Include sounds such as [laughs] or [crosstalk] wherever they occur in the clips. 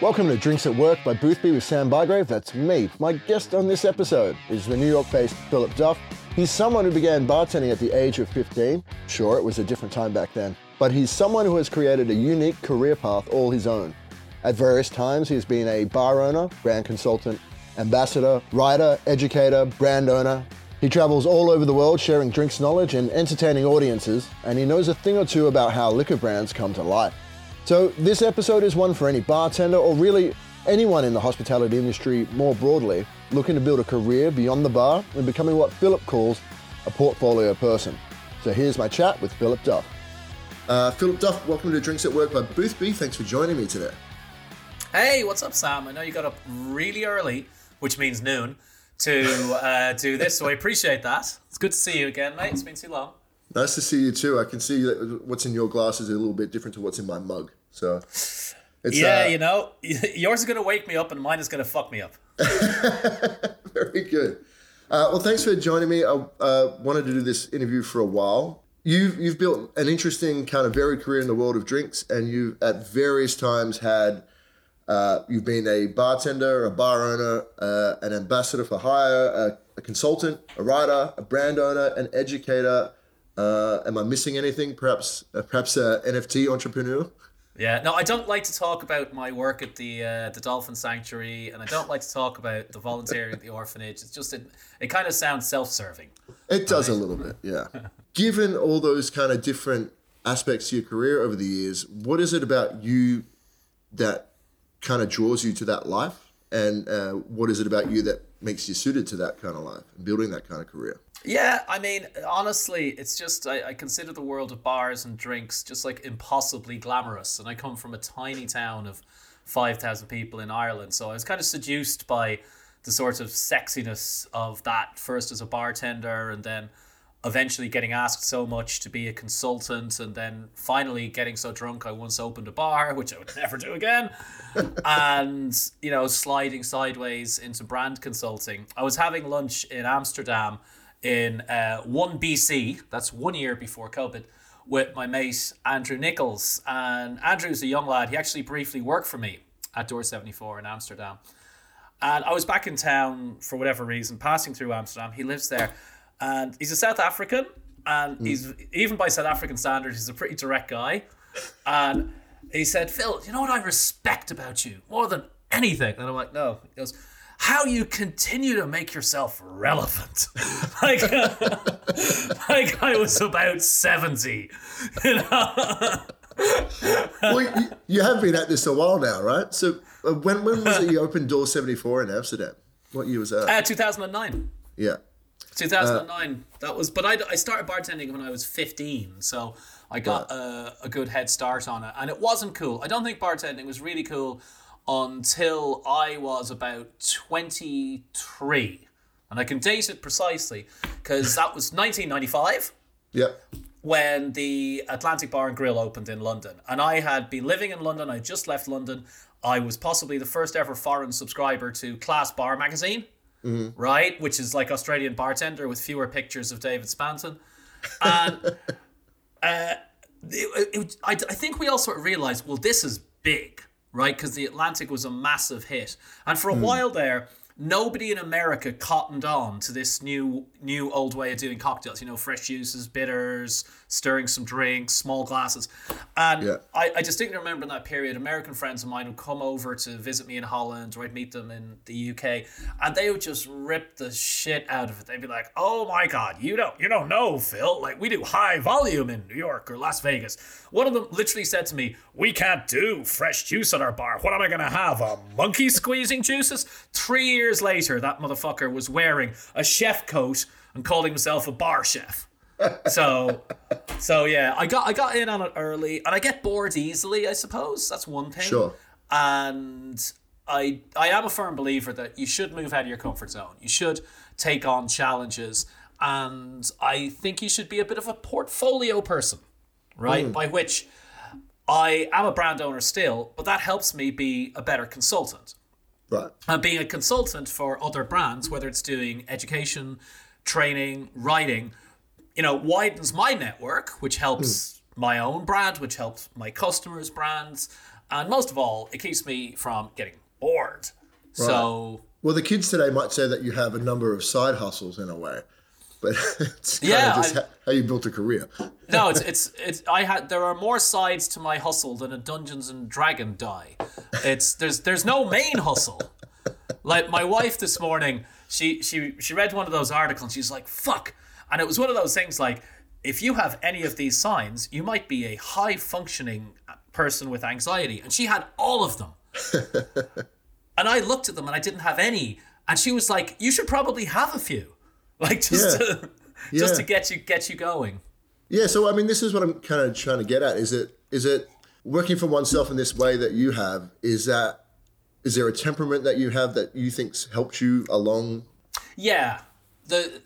Welcome to Drinks at Work by Boothby with Sam Bygrave. That's me. My guest on this episode is the New York based Philip Duff. He's someone who began bartending at the age of 15. Sure, it was a different time back then, but he's someone who has created a unique career path all his own. At various times, he has been a bar owner, brand consultant, ambassador, writer, educator, brand owner. He travels all over the world sharing drinks knowledge and entertaining audiences, and he knows a thing or two about how liquor brands come to life. So, this episode is one for any bartender or really anyone in the hospitality industry more broadly looking to build a career beyond the bar and becoming what Philip calls a portfolio person. So, here's my chat with Philip Duff. Uh, Philip Duff, welcome to Drinks at Work by Boothby. Thanks for joining me today. Hey, what's up, Sam? I know you got up really early, which means noon, to uh, do this, so I appreciate that. It's good to see you again, mate. It's been too long. Nice to see you too. I can see that what's in your glass is a little bit different to what's in my mug. So, it's, yeah, uh, you know, [laughs] yours is going to wake me up and mine is going to fuck me up. [laughs] Very good. Uh, well, thanks for joining me. I uh, wanted to do this interview for a while. You've you've built an interesting kind of varied career in the world of drinks, and you've at various times had uh, you've been a bartender, a bar owner, uh, an ambassador for hire, a, a, consultant, a writer, a brand owner, an educator. Uh, am I missing anything? Perhaps perhaps an NFT entrepreneur. Yeah, no, I don't like to talk about my work at the uh, the Dolphin Sanctuary, and I don't like to talk about the volunteering at the [laughs] orphanage. It's just it, it kind of sounds self-serving. It does right? a little bit, yeah. [laughs] Given all those kind of different aspects to your career over the years, what is it about you that kind of draws you to that life, and uh, what is it about you that makes you suited to that kind of life and building that kind of career? Yeah, I mean, honestly, it's just I, I, consider the world of bars and drinks just like impossibly glamorous, and I come from a tiny town of five thousand people in Ireland, so I was kind of seduced by the sort of sexiness of that. First as a bartender, and then eventually getting asked so much to be a consultant, and then finally getting so drunk I once opened a bar, which I would never do again, [laughs] and you know sliding sideways into brand consulting. I was having lunch in Amsterdam in uh, 1 BC, that's one year before COVID, with my mate Andrew Nichols. And Andrew's a young lad. He actually briefly worked for me at Door 74 in Amsterdam. And I was back in town for whatever reason, passing through Amsterdam. He lives there. And he's a South African. And mm. he's, even by South African standards, he's a pretty direct guy. And he said, Phil, you know what I respect about you more than anything? And I'm like, no. He goes, how you continue to make yourself relevant. [laughs] like, [laughs] like I was about 70, [laughs] you know? well, you, you, have been at this a while now, right? So uh, when, when was it you opened Door 74 in Amsterdam? What year was that? Uh, 2009. Yeah. 2009. Uh, that was, but I, I started bartending when I was 15. So I got a, a good head start on it. And it wasn't cool. I don't think bartending was really cool until I was about 23. And I can date it precisely because that was 1995. Yep. When the Atlantic Bar and Grill opened in London. And I had been living in London. I just left London. I was possibly the first ever foreign subscriber to Class Bar magazine, mm-hmm. right? Which is like Australian bartender with fewer pictures of David Spanton. And [laughs] uh, it, it, I, I think we all sort of realized, well, this is big right? Because the Atlantic was a massive hit. And for a mm. while there, nobody in America cottoned on to this new new old way of doing cocktails. You know, fresh juices, bitters, stirring some drinks, small glasses. And yeah. I, I distinctly remember in that period, American friends of mine would come over to visit me in Holland, or I'd meet them in the UK, and they would just rip the shit out of it. They'd be like, "Oh my god, you don't you don't know, Phil? Like we do high volume in New York or Las Vegas." One of them literally said to me, "We can't do fresh juice at our bar. What am I gonna have? A monkey squeezing juices?" Three years later, that motherfucker was wearing a chef coat and calling himself a bar chef so [laughs] so yeah, I got I got in on it early, and I get bored easily. I suppose that's one thing. Sure. And I I am a firm believer that you should move out of your comfort zone. You should take on challenges, and I think you should be a bit of a portfolio person, right? Mm. By which I am a brand owner still, but that helps me be a better consultant. Right. And being a consultant for other brands, whether it's doing education, training, writing, you know, widens my network, which helps mm. my own brand, which helps my customers' brands. and most of all, it keeps me from getting bored. So Well, the kids today might say that you have a number of side hustles in a way, but [laughs] it's kind Yeah, of just I- how you built a career. no, it's it's it's I had there are more sides to my hustle than a Dungeons and Dragon die. It's there's there's no main hustle. Like my wife this morning, she she she read one of those articles. She's like, "Fuck," and it was one of those things like, if you have any of these signs, you might be a high functioning person with anxiety, and she had all of them. [laughs] and I looked at them and I didn't have any, and she was like, "You should probably have a few, [laughs] like just Yeah. to just Yeah. to get you get you going." Yeah, so I mean, this is what I'm kind of trying to get at. Is it is it working for oneself in this way that you have? Is that is there a temperament that you have that you think's helped you along? Yeah, the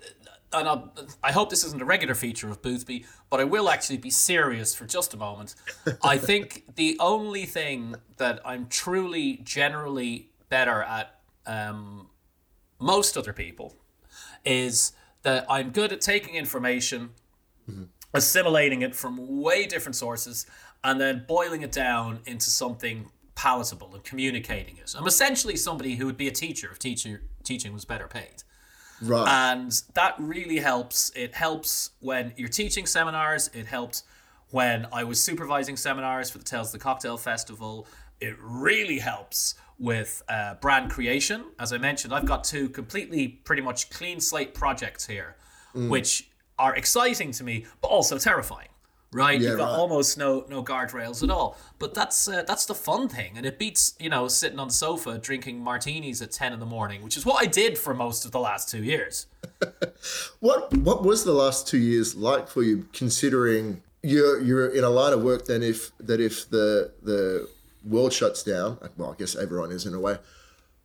and I'll, I hope this isn't a regular feature of Boothby, but I will actually be serious for just a moment. [laughs] I think the only thing that I'm truly generally better at um, most other people is that I'm good at taking information, mm-hmm. assimilating it from way different sources, and then boiling it down into something palatable and communicating it. I'm essentially somebody who would be a teacher if teacher teaching was better paid. Right. And that really helps. It helps when you're teaching seminars. It helped when I was supervising seminars for the Tales of the Cocktail Festival. It really helps with uh, brand creation. As I mentioned, I've got two completely, pretty much clean slate projects here, which are exciting to me, but also terrifying. Right, Yeah, you've got right. almost no no guardrails at all. But that's uh, that's the fun thing, and it beats you know sitting on the sofa drinking martinis at ten in the morning, which is what I did for most of the last two years. [laughs] What what was the last two years like for you, considering you're you're in a line of work then if that if the the world shuts down, well I guess everyone is in a way,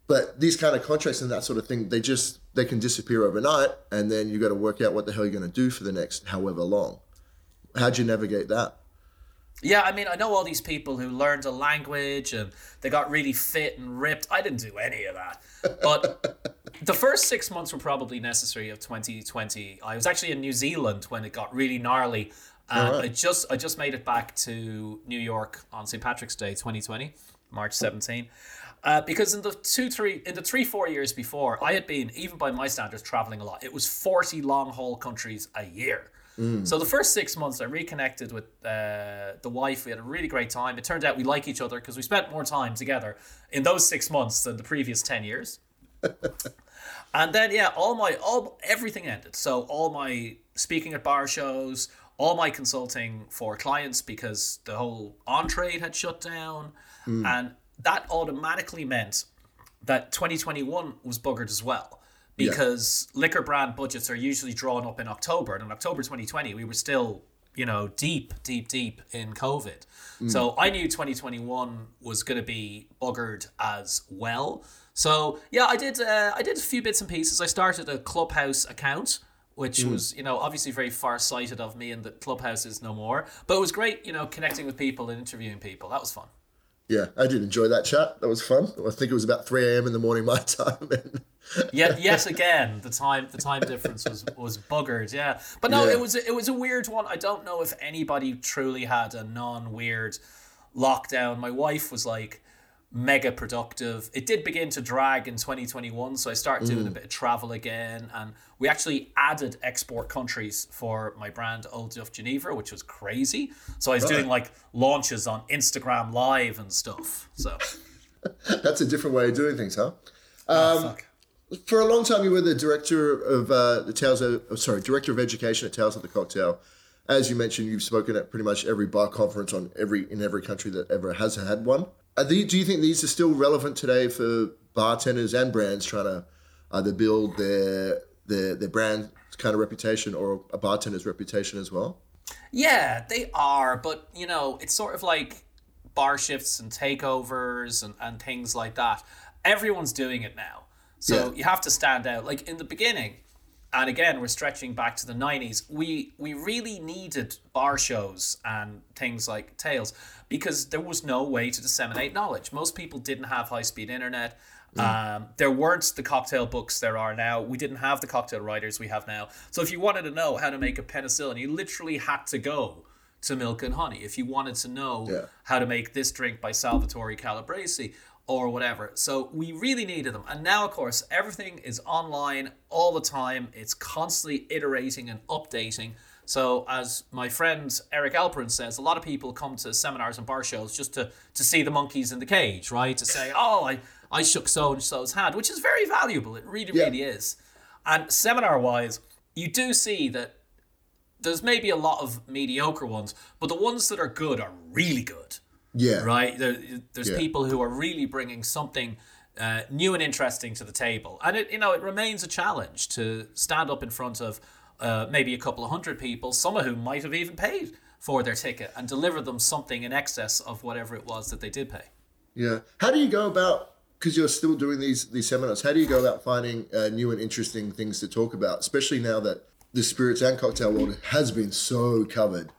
but these kind of contracts and that sort of thing, they just they can disappear overnight, and then you got to work out what the hell you're going to do for the next however long. How'd you navigate that? Yeah, I mean, I know all these people who learned a language and they got really fit and ripped. I didn't do any of that. But [laughs] the first six months were probably necessary of 2020. I was actually in New Zealand when it got really gnarly. And Alright. I just I just made it back to New York on St. Patrick's Day 2020, March 17. Uh, because in the two, three, in the three, four years before, I had been, even by my standards, traveling a lot. It was 40 long haul countries a year. So the first six months, I reconnected with uh, the wife. We had a really great time. It turned out we like each other because we spent more time together in those six months than the previous ten years. [laughs] and then yeah, all my all everything ended. So all my speaking at bar shows, all my consulting for clients because the whole on trade had shut down, and that automatically meant that 2021 was buggered as well because liquor brand budgets are usually drawn up in October, and in October 2020 we were still you know deep, deep, deep in COVID. So I knew 2021 was going to be buggered as well. So yeah, I did. Uh, I did a few bits and pieces. I started a Clubhouse account. Which mm. was, you know, obviously very far-sighted of me, and the clubhouse is no more. But it was great, you know, connecting with people and interviewing people. That was fun. Yeah, I did enjoy that chat. That was fun. I think it was about 3 a.m. in the morning my [laughs] time. And yet yet again the time the time difference was was buggered yeah but no Yeah. it was it was a weird one i don't know if anybody truly had a non-weird lockdown my wife was like mega productive it did begin to drag in 2021 so i started doing a mm. bit of travel again and we actually added export countries for my brand old duff genever which was crazy so i was doing like launches on instagram live and stuff so [laughs] that's a different way of doing things, huh? oh. For a long time, you were the director of uh, the Tales of, oh, sorry, director of education at Tales of the Cocktail. As you mentioned, you've spoken at pretty much every bar conference on every in every country that ever has had one. Do you think these are still relevant today for bartenders and brands trying to either build their their their brand kind of reputation or a bartender's reputation as well? Yeah, they are, but you know, it's sort of like bar shifts and takeovers and, and things like that. Everyone's doing it now. So Yeah. you have to stand out. Like in the beginning, and again, we're stretching back to the 90s, we we really needed bar shows and things like Tales because there was no way to disseminate knowledge. Most people didn't have high speed internet. Um, there weren't the cocktail books there are now. We didn't have the cocktail writers we have now. So if you wanted to know how to make a penicillin, you literally had to go to Milk and Honey, if you wanted to know Yeah. how to make this drink by Salvatore Calabrese or whatever. So we really needed them. And now, of course, everything is online all the time. It's constantly iterating and updating. So, as my friend Eric Alperin says, a lot of people come to seminars and bar shows just to, to see the monkeys in the cage, right? To say, [laughs] oh, I, I shook so and so's hand, which is very valuable. It really, Yeah. really is. And seminar wise, you do see that there's maybe a lot of mediocre ones, but the ones that are good are really good Yeah. right? There, there's Yeah. people who are really bringing something uh, new and interesting to the table, and it you know it remains a challenge to stand up in front of uh, maybe a couple of hundred people, some of whom might have even paid for their ticket, and deliver them something in excess of whatever it was that they did pay. Yeah. How do you go about? Because you're still doing these these seminars. How do you go about finding uh, new and interesting things to talk about, especially now that the spirits and cocktail world has been so covered?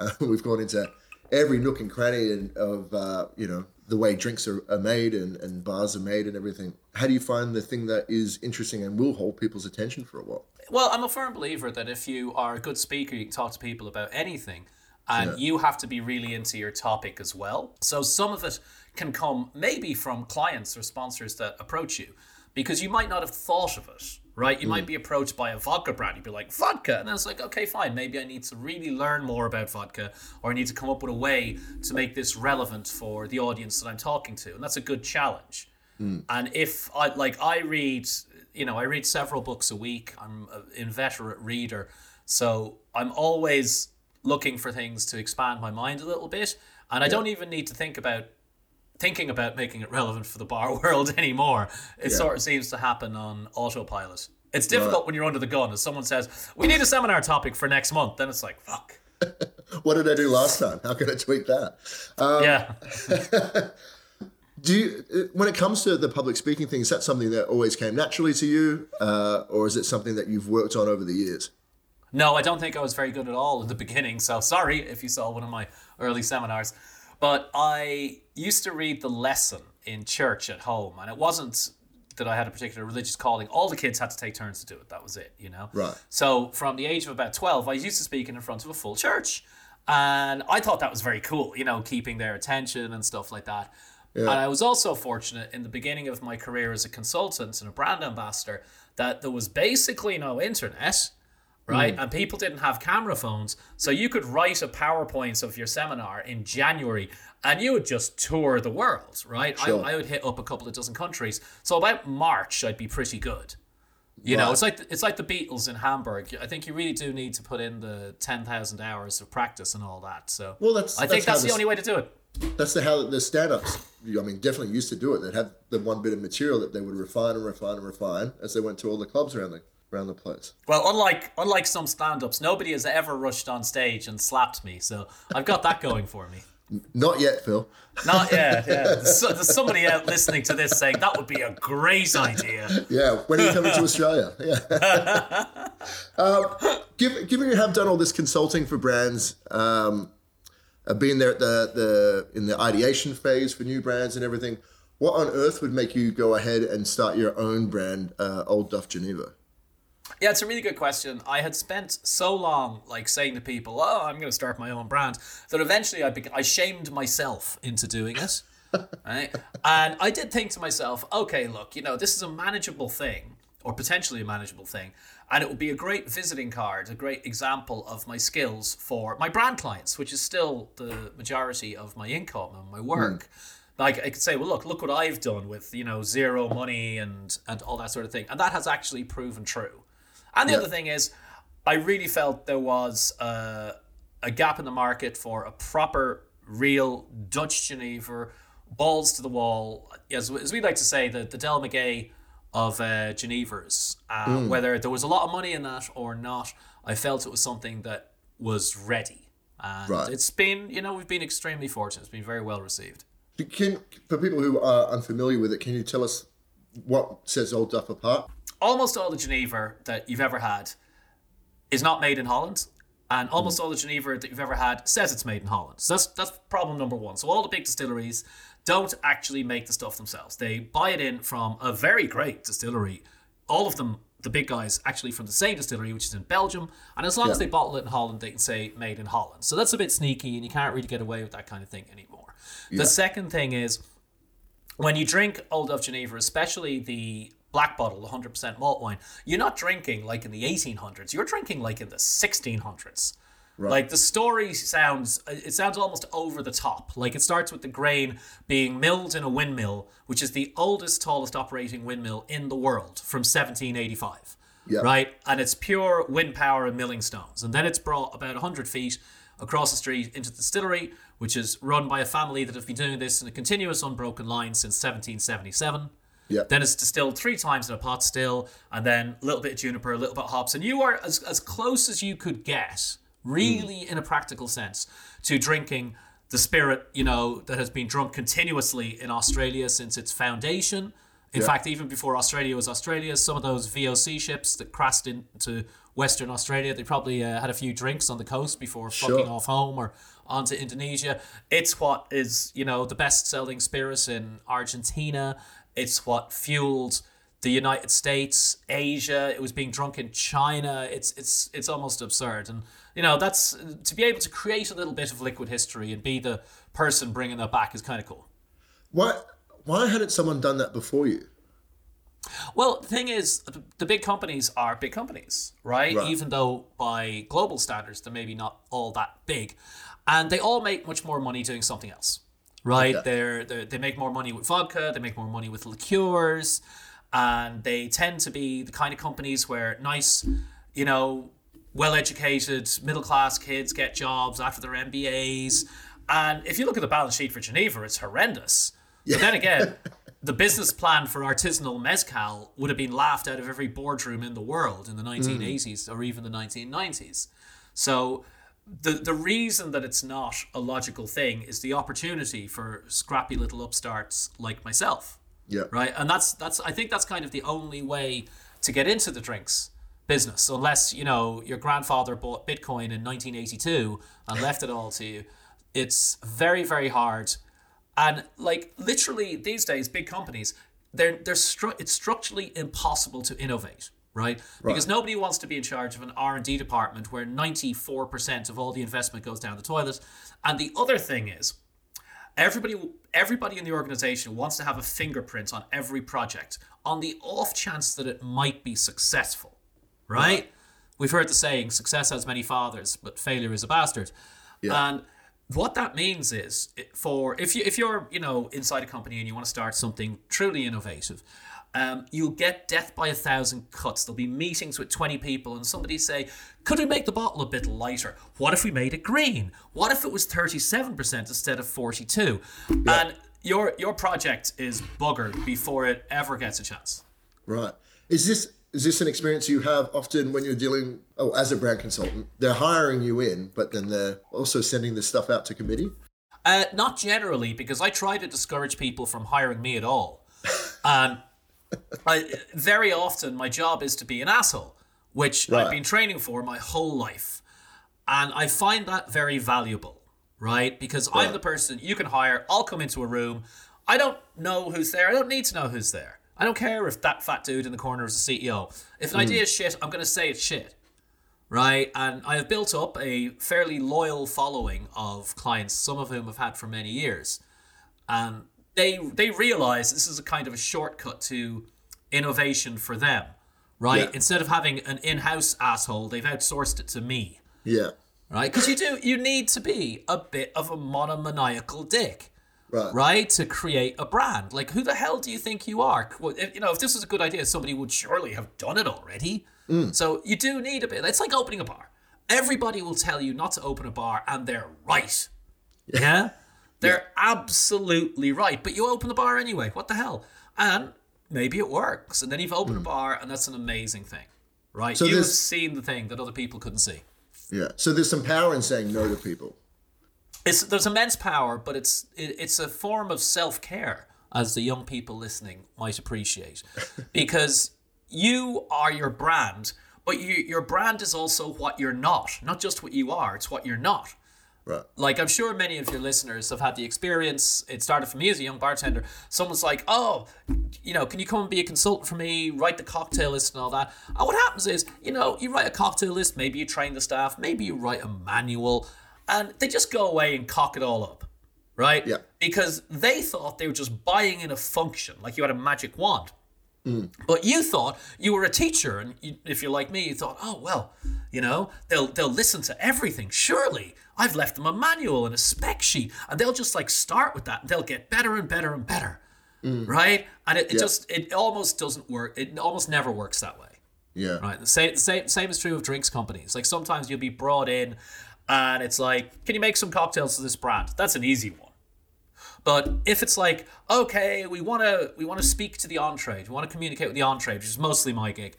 Uh, [laughs] we've gone into every nook and cranny and of uh, you know the way drinks are, are made and, and bars are made and everything. How do you find the thing that is interesting and will hold people's attention for a while? Well, I'm a firm believer that if you are a good speaker, you can talk to people about anything, and you have to be really into your topic as well. So some of it can come maybe from clients or sponsors that approach you because you might not have thought of it, right? You hmm. might be approached by a vodka brand. You'd be like, vodka. And then it's like, okay, fine. Maybe I need to really learn more about vodka or I need to come up with a way to make this relevant for the audience that I'm talking to. And that's a good challenge. Hmm. And if I like, I read, you know, I read several books a week. I'm an inveterate reader, so I'm always looking for things to expand my mind a little bit. And I don't even need to think about thinking about making it relevant for the bar [laughs] world anymore. It Yeah. sort of seems to happen on autopilot. It's difficult when you're under the gun. As someone says, "We need a seminar topic for next month," then it's like, "Fuck." [laughs] What did I do last time? How can I tweak that? yeah. [laughs] Do you, uh, when it comes to the public speaking thing, is that something that always came naturally to you, uh, or is it something that you've worked on over the years? No, I don't think I was very good at all in the beginning. So sorry if you saw one of my early seminars. But I used to read the lesson in church at home, and it wasn't that I had a particular religious calling. All the kids had to take turns to do it. That was it, you know? Right. So from the age of about 12, I used to speak in front of a full church. And I thought that was very cool, you know, keeping their attention and stuff like that. And I was also fortunate in the beginning of my career as a consultant and a brand ambassador that there was basically no internet, right? Hmm. And people didn't have camera phones. So you could write a PowerPoint of your seminar in January and you would just tour the world, right? Sure. I, I would hit up a couple of dozen countries. So about March, I'd be pretty good. You know, it's like it's like the Beatles in Hamburg. I think you really do need to put in the ten thousand hours of practice and all that. So, Well, that's- I think that's how that's the this- only way to do it. That's the how the stand-ups. I mean, definitely used to do it. They'd have the one bit of material that they would refine and refine and refine as they went to all the clubs around the around the place. Well, unlike unlike some stand-ups, nobody has ever rushed on stage and slapped me. So I've got that going for me. Not yet, Phil. Not [laughs] yeah, yeah. There's, so- there's somebody out listening to this saying that would be a great idea. Yeah, when are you coming to Australia? Yeah. [laughs] um, given, given you have done all this consulting for brands, um, uh, being there at the, the in the ideation phase for new brands and everything, what on earth would make you go ahead and start your own brand, uh, Old Duff Genever? Yeah, it's a really good question. I had spent so long like saying to people, "Oh, I'm going to start my own brand," that eventually I bec I shamed myself into doing it. [laughs] right? And I did think to myself, "Okay, look, you know, this is a manageable thing or potentially a manageable thing, and it would be a great visiting card, a great example of my skills for my brand clients, which is still the majority of my income and my hmm. work." Like I could say, well, look, look what I've done with you know zero money and and all that sort of thing, and that has actually proven true. And the Yeah. other thing is, I really felt there was a, a gap in the market for a proper, real Dutch Genever, balls to the wall. As, as we like to say, the, the Del Maguey of uh, Genevers. Uh, Whether there was a lot of money in that or not, I felt it was something that was ready. And Right. it's been, you know, we've been extremely fortunate. It's been very well received. Can for people who are unfamiliar with it, can you tell us what sets Old Duff apart? Almost all the Genever that you've ever had is not made in Holland, and almost all the Genever that you've ever had says it's made in Holland. So that's that's problem number one. So all the big distilleries don't actually make the stuff themselves. They buy it in from a very great distillery. All of them the big guys actually from the same distillery, which is in Belgium. And as long as they bottle it in Holland, they can say made in Holland. So that's a bit sneaky, and you can't really get away with that kind of thing anymore. The second thing is when you drink Old Duff Genever, especially the black bottle, 100% malt wine, you're not drinking like in the 1800s. You're drinking like in the 1600s. Like the story sounds, it sounds almost over the top. Like it starts with the grain being milled in a windmill, which is the oldest, tallest operating windmill in the world from 1785. Yeah. Right? And it's pure wind power and milling stones. And then it's brought about 100 feet across the street into the distillery, which is run by a family that have been doing this in a continuous, unbroken line since 1777. Yeah. Then it's distilled three times in a pot still, and then a little bit of juniper, a little bit of hops, and you are as, as close as you could get, really in a practical sense, to drinking the spirit, you know, that has been drunk continuously in Australia since its foundation. In Yeah. fact, even before Australia was Australia, some of those VOC ships that crashed into Western Australia, they probably uh, had a few drinks on the coast before fucking off home or onto Indonesia. It's what is, you know, the best selling spirit in Argentina. It's what fueled the United States, Asia. It was being drunk in China. It's it's it's almost absurd. And you know, that's to be able to create a little bit of liquid history and be the person bringing that back is kind of cool. Why why hadn't someone done that before you? Well, the thing is, the- the big companies are big companies, right? Right. Even though by global standards, they're maybe not all that big. And they all make much more money doing something else, right? They're, they're, they make more money with vodka, they make more money with liqueurs, and they tend to be the kind of companies where nice, you know, well educated, middle class kids get jobs after their MBAs. And if you look at the balance sheet for Genever, it's horrendous. But then again, [laughs] the business plan for artisanal mezcal would have been laughed out of every boardroom in the world in the mm. 1980s or even the 1990s. So the the reason that it's not a logical thing is the opportunity for scrappy little upstarts like myself Yeah. right? And that's that's I think that's kind of the only way to get into the drinks business, unless you know your grandfather bought Bitcoin in 1982 and left it all to you. It's very very hard, and like literally these days, big companies they're they're stru- it's structurally impossible to innovate. Right? Because nobody wants to be in charge of an R and D department where ninety four percent of all the investment goes down the toilet. And the other thing is, everybody everybody in the organization wants to have a fingerprint on every project on the off chance that it might be successful right we've heard the saying success has many fathers but failure is a bastard Yeah. and what that means is for if you if you're you know inside a company and you want to start something truly innovative um, you'll get death by a thousand cuts. There'll be meetings with 20 people, and somebody say, Could we make the bottle a bit lighter? What if we made it green? What if it was 37% instead of 42? And your your project is buggered before it ever gets a chance. Right. Is this is this an experience you have often when you're dealing oh as a brand consultant? They're hiring you in, but then they're also sending this stuff out to committee? Uh, not generally, because I try to discourage people from hiring me at all. And [laughs] I, very often, my job is to be an asshole, which I've been training for my whole life. And I find that very valuable, right? Because I'm the person you can hire. I'll come into a room. I don't know who's there. I don't need to know who's there. I don't care if that fat dude in the corner is the CEO. If an hmm. idea is shit, I'm going to say it's shit right? And I have built up a fairly loyal following of clients, some of whom I've had for many years, and they they realize this is a kind of a shortcut to innovation for them, right? Yeah. Instead of having an in-house asshole, they've outsourced it to me, Yeah. right? Because you do you need to be a bit of a monomaniacal dick Right. right to create a brand like who the hell do you think you are Well, if, you know if this was a good idea somebody would surely have done it already mm. so you do need a bit it's like opening a bar everybody will tell you not to open a bar and they're right yeah [laughs] they're absolutely right. But you open the bar anyway. What the hell? And maybe it works. And then you've opened a hmm. bar and that's an amazing thing right? So you've seen the thing that other people couldn't see. Yeah. So there's some power in saying no to people. it's there's immense power, but it's it, it's a form of self care, as the young people listening might appreciate, [laughs] because you are your brand, but you, your brand is also what you're not, not just what you are. It's what you're not, Right. Like I'm sure many of your listeners have had the experience. It started for me as a young bartender. Someone's like, "Oh, you know, can you come and be a consultant for me? Write the cocktail list and all that." And what happens is, you know, you write a cocktail list. Maybe you train the staff. Maybe you write a manual, and they just go away and cock it all up, right? Yeah. Because they thought they were just buying in a function, like you had a magic wand. Mm. But you thought you were a teacher, and you, if you're like me, you thought, oh well, you know, they'll they'll listen to everything. Surely, I've left them a manual and a spec sheet, and they'll just like start with that, and they'll get better and better and better, mm. right? And it, it Yeah. just it almost doesn't work. It almost never works that way. Yeah. Right. The same, same, same is true of drinks companies. Like sometimes you'll be brought in and it's like, can you make some cocktails to this brand? That's an easy one. But if it's like, okay, we want to we want to speak to the on trade, we want to communicate with the on trade, which is mostly my gig,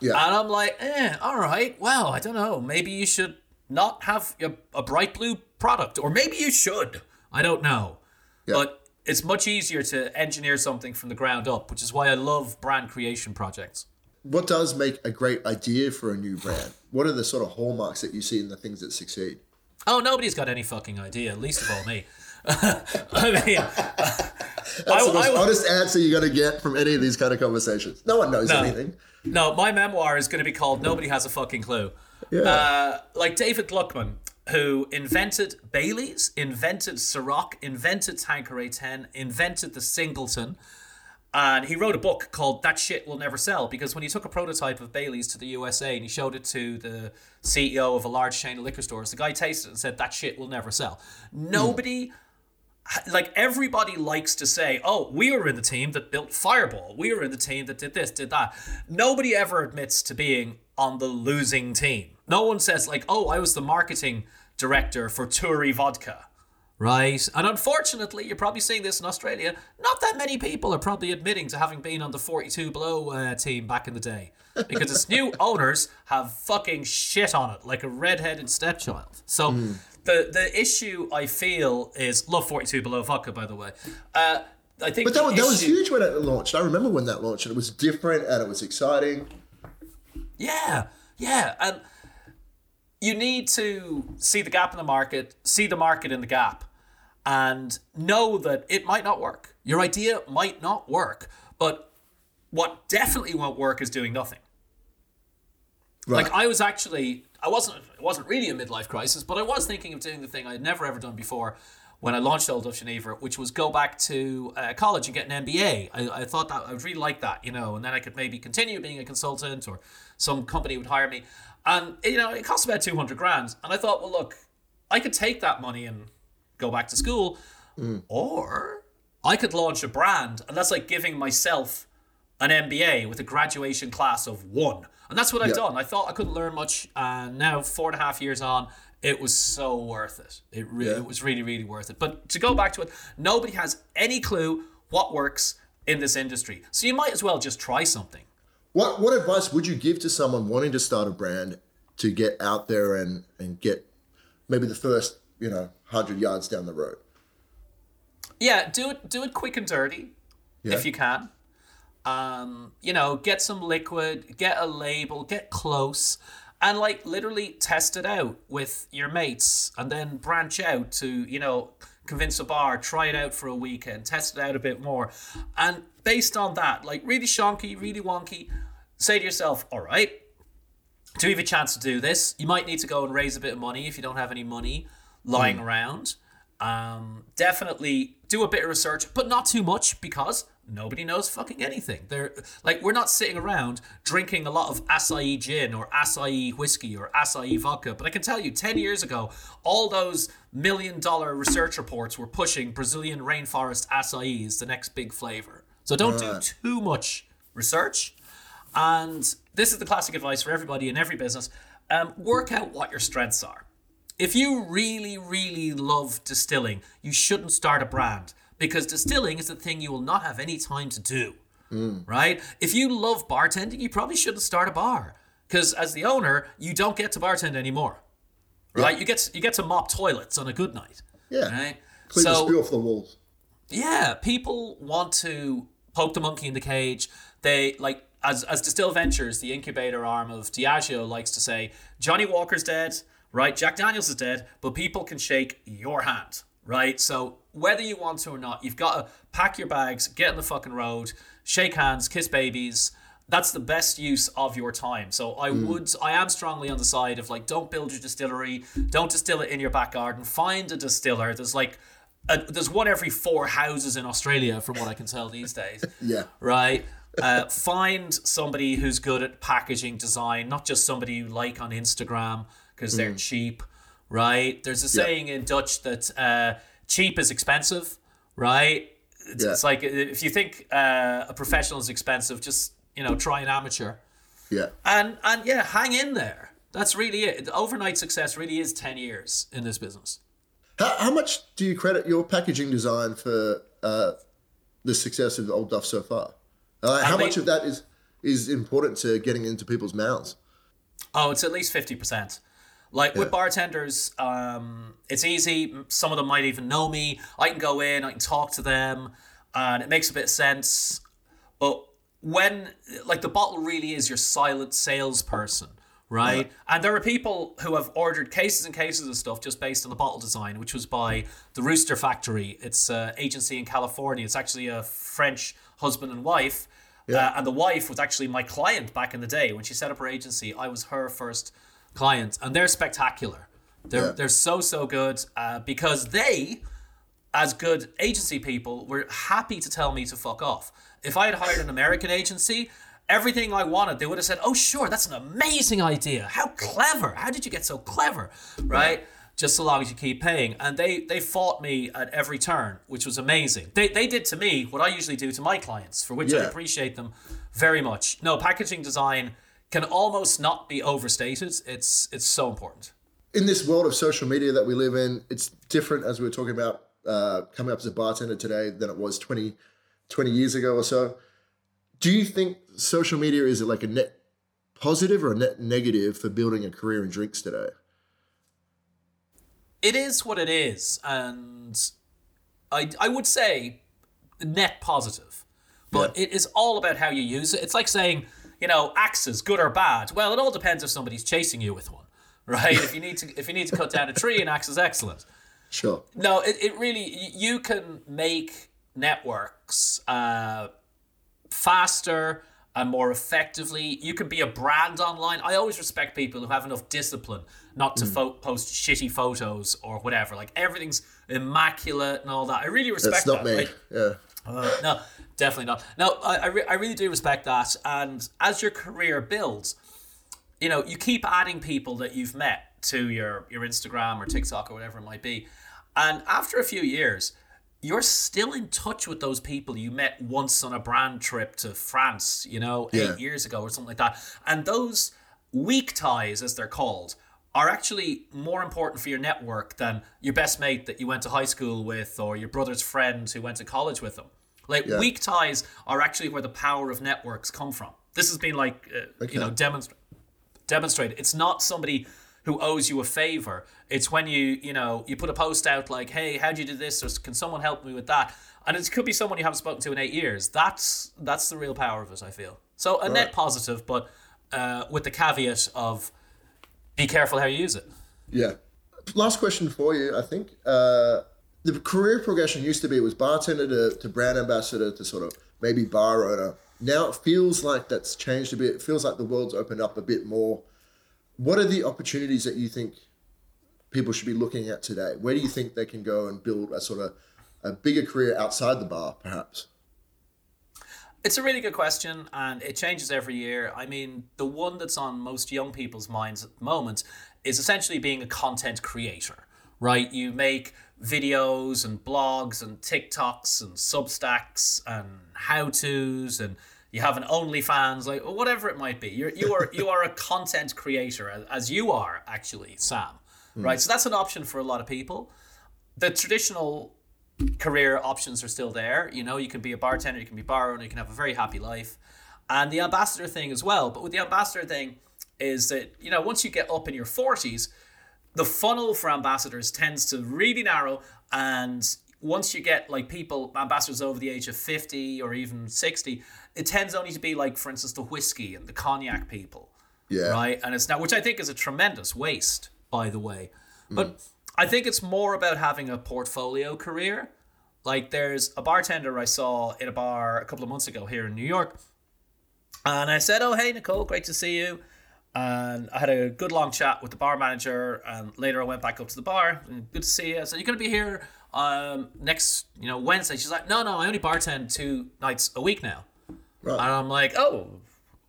Yeah. and I'm like, eh, all right, well, I don't know, maybe you should not have a, a bright blue product, or maybe you should. I don't know, Yeah. but it's much easier to engineer something from the ground up, which is why I love brand creation projects. What does make a great idea for a new brand? What are the sort of hallmarks that you see in the things that succeed? Oh, nobody's got any fucking idea, least of all me. [laughs] I mean, That's I- the most I- honest answer you're going to get from any of these kind of conversations. No one knows No. anything. no, my memoir is going to be called "Nobody Has a Fucking Clue." Yeah. Uh, like David Gluckman, who invented Bailey's, invented Ciroc, invented Tanqueray 10, invented the Singleton, and he wrote a book called "That Shit Will Never Sell" because when he took a prototype of Bailey's to the USA and he showed it to the CEO of a large chain of liquor stores, the guy tasted it and said, "That shit will never sell." Nobody. Like everybody likes to say, "Oh, we were in the team that built Fireball. We were in the team that did this, did that." Nobody ever admits to being on the losing team. No one says like, "Oh, I was the marketing director for Turi Vodka." Right? And unfortunately, you're probably seeing this in Australia. Not that many people are probably admitting to having been on the 42 Below uh, team back in the day. Because its new [laughs] owners have fucking shit on it like a redheaded stepchild. So the, the issue I feel is love 42 Below vodka, by the way. Uh, I think But that, that was huge when it launched. I remember when that launched, and it was different and it was exciting. Yeah, yeah, and you need to see the gap in the market, see the market in the gap, and know that it might not work. Your idea might not work, but what definitely won't work is doing nothing. Right. Like I was actually, I wasn't, it wasn't really a midlife crisis, but I was thinking of doing the thing I had never ever done before when I launched Old Duff Genever, which was go back to uh, college and get an MBA. I, I thought that I would really like that, you know, and then I could maybe continue being a consultant or some company would hire me. And you know, it cost about two hundred grand, and I thought, well, look, I could take that money and go back to school, or I could launch a brand, and that's like giving myself an MBA with a graduation class of one. And that's what I've Yeah. done. I thought I couldn't learn much, and now four and a half years on, it was so worth it. It really, Yeah. it was really, really worth it. But to go back to it, nobody has any clue what works in this industry. So you might as well just try something. What what advice would you give to someone wanting to start a brand to get out there and and get maybe the first you know hundred yards down the road? Yeah, do it. Do it quick and dirty, Yeah. if you can. Um, you know, get some liquid, get a label, get close, and like literally test it out with your mates, and then branch out to you know convince a bar, try it out for a weekend, test it out a bit more, and based on that, like really shonky, really wonky, say to yourself, all right, do we have a chance to do this? You might need to go and raise a bit of money if you don't have any money lying around. Um, definitely do a bit of research, but not too much because nobody knows fucking anything. They're like we're not sitting around drinking a lot of acai gin or acai whiskey or acai vodka. But I can tell you, ten years ago, all those million dollar research reports were pushing Brazilian rainforest acai is the next big flavor. So don't do too much research. And this is the classic advice for everybody in every business um, work out what your strengths are. If you really, really love distilling, you shouldn't start a brand because distilling is the thing you will not have any time to do. Mm. Right? If you love bartending, you probably shouldn't start a bar because as the owner, you don't get to bartend anymore. Right? You get you get to mop toilets on a good night. Yeah, Right? clean the So- spew off the walls. yeah, people want to poke the monkey in the cage. They like as as Distill Ventures, the incubator arm of Diageo, likes to say, Johnnie Walker's dead. right? Jack Daniels is dead, but people can shake your hand, right? So whether you want to or not, you've got to pack your bags, get on the fucking road, shake hands, kiss babies. That's the best use of your time. So I would, I am strongly on the side of like, don't build your distillery, don't distill it in your back garden. Find a distiller. There's like, a, there's one every four houses in Australia, from what I can tell these days. [laughs] Yeah. Right. Uh, find somebody who's good at packaging design, not just somebody you like on Instagram because they're cheap, right? There's a saying in Dutch that uh, cheap is expensive, right? It's, Yeah. it's like if you think uh, a professional is expensive, just you know try an amateur, Yeah. and and yeah, hang in there. That's really it. The overnight success really is ten years in this business. How, how much do you credit your packaging design for uh, the success of Old Duff so far? Uh, how mean- much of that is is important to getting into people's mouths? Oh, it's at least fifty percent. Like with bartenders, um, it's easy. Some of them might even know me. I can go in, I can talk to them, and it makes a bit of sense. But when, like, the bottle really is your silent salesperson, right? And there are people who have ordered cases and cases of stuff just based on the bottle design, which was by the Rooster Factory. It's an agency in California. It's actually a French husband and wife. Uh, and the wife was actually my client back in the day when she set up her agency. I was her first client, and they're spectacular. They're Yeah. they're so so good uh, because they, as good agency people, were happy to tell me to fuck off. If I had hired an American agency, everything I wanted, they would have said, "Oh, sure, that's an amazing idea. How clever! How did you get so clever?" Right? Just so long as you keep paying, and they they fought me at every turn, which was amazing. They they did to me what I usually do to my clients, for which I appreciate them very much. No, packaging design can almost not be overstated. It's it's so important. in this world of social media that we live in, it's different as we were talking about uh, coming up as a bartender today than it was 20, 20 years ago or so. Do you think social media is like a net positive or a net negative for building a career in drinks today? it is what it is, and I I would say net positive, but it is all about how you use it. It's like saying, you know, axes, good or bad. Well, it all depends if somebody's chasing you with one, [laughs] right? if you need to if you need to cut down a tree, an axe is excellent. Sure. No, it, it really you can make networks uh, faster and more effectively. You can be a brand online. I always respect people who have enough discipline not to fo- post shitty photos or whatever. Like everything's immaculate and all that. I really respect That's not that. me. Like, Yeah. uh, no, definitely not. No, I, I, re- I really do respect that. And as your career builds, you know, you keep adding people that you've met to your, your Instagram or TikTok or whatever it might be. And after a few years, you're still in touch with those people you met once on a brand trip to France, you know, eight years ago or something like that. And those weak ties, as they're called, are actually more important for your network than your best mate that you went to high school with or your brother's friend who went to college with them. Like Yeah. weak ties are actually where the power of networks come from. This has been like uh, you know Okay. demonstrated. It's not somebody who owes you a favor. It's when you, you know, you put a post out like, "Hey, how do you do this?" or "Can someone help me with that?" And it could be someone you haven't spoken to in eight years. That's that's the real power of it. I feel so a net positive, but uh, with the caveat of be careful how you use it. Yeah. Last question for you, I think. Uh, the career progression used to be it was bartender to, to brand ambassador to sort of maybe bar owner. Now it feels like that's changed a bit. It feels like the world's opened up a bit more. What are the opportunities that you think people should be looking at today? Where do you think they can go and build a sort of a bigger career outside the bar, perhaps? It's a really good question, and it changes every year. I mean, the one that's on most young people's minds at the moment is essentially being a content creator, right? You make videos and blogs and TikToks and Substacks and how tos, and you have an OnlyFans, like whatever it might be. You're you are you are a content creator, as- you are actually, Sam, hmm. right? So that's an option for a lot of people. The traditional career options are still there. You know, you can be a bartender, you can be bar owner, you can have a very happy life. And the ambassador thing as well. But with the ambassador thing is that, you know, once you get up in your 40s, the funnel for ambassadors tends to really narrow. And once you get like people, ambassadors over the age of 50 or even 60, it tends only to be like, for instance, the whiskey and the cognac people. Yeah. Right. And it's now, which I think is a tremendous waste by the way. But I think it's more about having a portfolio career. Like there's a bartender I saw in a bar a couple of months ago here in New York. And I said, Oh, hey, Nicole, great to see you. And I had a good long chat with the bar manager. And later I went back up to the bar. And good to see you. So You're going to be here um, next, you know, Wednesday. She's like, No, no, I only bartend two nights a week now. Right. And I'm like, Oh,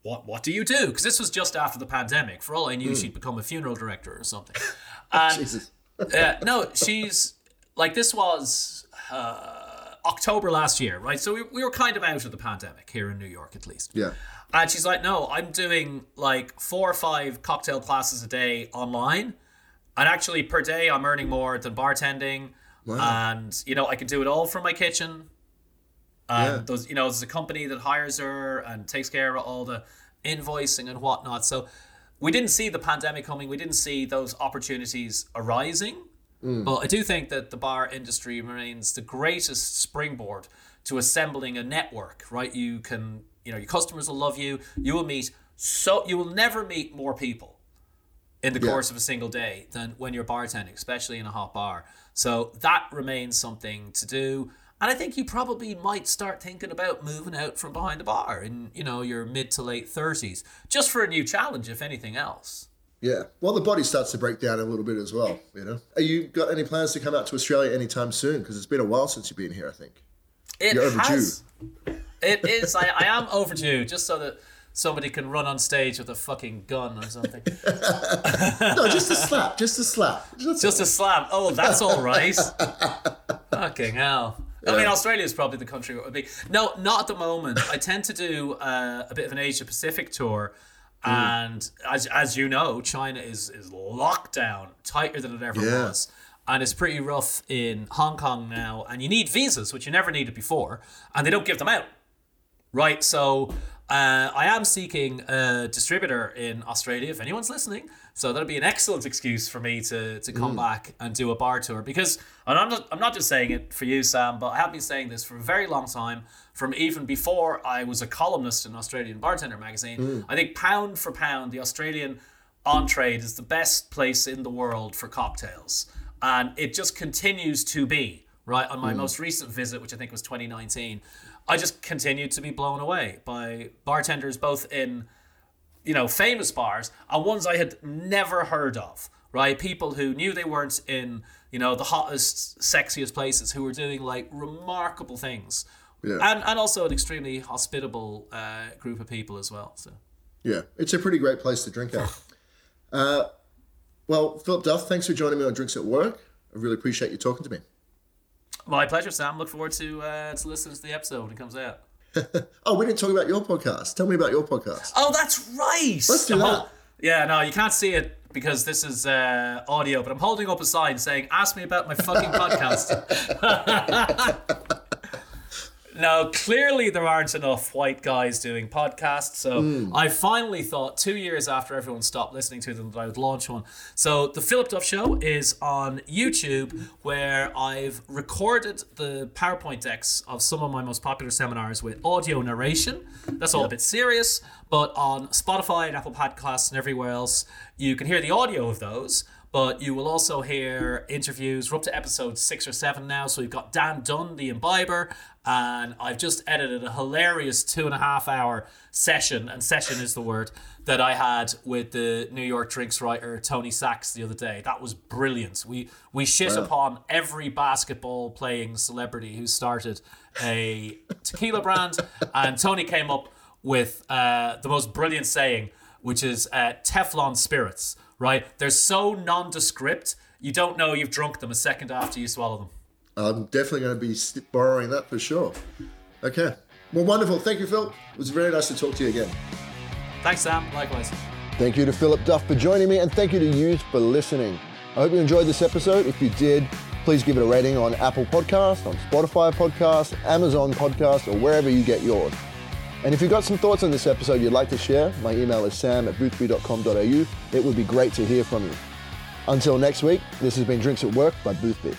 what, what do you do? Because this was just after the pandemic. For all I knew, she'd become a funeral director or something. [laughs] And Jesus. uh, no, she's like this was uh, October last year, right? So we, we were kind of out of the pandemic here in New York, at least. Yeah. And she's like, no, I'm doing like four or five cocktail classes a day online. And actually, per day, I'm earning more than bartending. Wow. And, you know, I can do it all from my kitchen. And Yeah. those, you know, there's a company that hires her and takes care of all the invoicing and whatnot. So we didn't see the pandemic coming. We didn't see those opportunities arising. Mm. But I do think that the bar industry remains the greatest springboard to assembling a network, right? You can, you know, your customers will love you. You will meet so you will never meet more people in the Yeah. course of a single day than when you're bartending, especially in a hot bar. So that remains something to do. And I think you probably might start thinking about moving out from behind the bar in, you know, your mid to late 30s, just for a new challenge, if anything else. Yeah. Well, the body starts to break down a little bit as well, you know. Are you got any plans to come out to Australia anytime soon? Because it's been a while since you've been here, I think. It You're overdue. has. It is. I, I am overdue, just so that somebody can run on stage with a fucking gun or something. [laughs] No, just a slap. Just a slap. Just, Just a slam. Oh, that's all right. Fucking hell. I mean, Australia is probably the country it would be. No, not at the moment. I tend to do uh, a bit of an Asia Pacific tour. And as, as you know, China is, is locked down tighter than it ever Yeah. was. And it's pretty rough in Hong Kong now. And you need visas, which you never needed before. And they don't give them out. Right, so uh, I am seeking a distributor in Australia. If anyone's listening, so that'd be an excellent excuse for me to to come mm. back and do a bar tour. Because and I'm not I'm not just saying it for you, Sam, but I have been saying this for a very long time. From even before I was a columnist in Australian Bartender magazine, mm. I think pound for pound, the Australian on trade is the best place in the world for cocktails, and it just continues to be. Right on my mm. most recent visit, which I think was 2019, I just continued to be blown away by bartenders both in, you know, famous bars and ones I had never heard of. Right, people who knew they weren't in, you know, the hottest, sexiest places, who were doing like remarkable things, Yeah. and and also an extremely hospitable uh, group of people as well. So. Yeah, it's a pretty great place to drink at. [laughs] Uh, well, Philip Duff, thanks for joining me on Drinks at Work. I really appreciate you talking to me. My pleasure, Sam. Look forward to uh, to listening to the episode when it comes out. [laughs] Oh, we didn't talk about your podcast. Tell me about your podcast. Oh, that's right. Let's do that. yeah, no, you can't see it because this is uh, audio, but I'm holding up a sign saying, "Ask me about my fucking [laughs] podcast." [laughs] No, clearly there aren't enough white guys doing podcasts. So Hmm. I finally thought two years after everyone stopped listening to them that I would launch one. So the Philip Duff Show is on YouTube, where I've recorded the PowerPoint decks of some of my most popular seminars with audio narration. That's all a bit serious, but on Spotify and Apple Podcasts and everywhere else, you can hear the audio of those but you will also hear interviews. We're up to episode six or seven now. So we've got Dan Dunn, the imbiber, and I've just edited a hilarious two and a half hour session, and session is the word, that I had with the New York drinks writer Tony Sachs the other day. That was brilliant. We we shit upon every basketball playing celebrity who started a tequila brand, and Tony came up with uh, the most brilliant saying, which is uh, Teflon spirits right? They're so nondescript, you don't know you've drunk them a second after you swallow them. I'm definitely going to be borrowing that for sure. Okay. Well, wonderful. Thank you, Phil. It was very nice to talk to you again. Thanks, Sam. Likewise. Thank you to Philip Duff for joining me, and thank you to you for listening. I hope you enjoyed this episode. If you did, please give it a rating on Apple Podcast, on Spotify Podcast, Amazon Podcast, or wherever you get yours. And if you've got some thoughts on this episode you'd like to share, my email is sam at boothby.com.au. It would be great to hear from you. Until next week, this has been Drinks at Work by Boothby.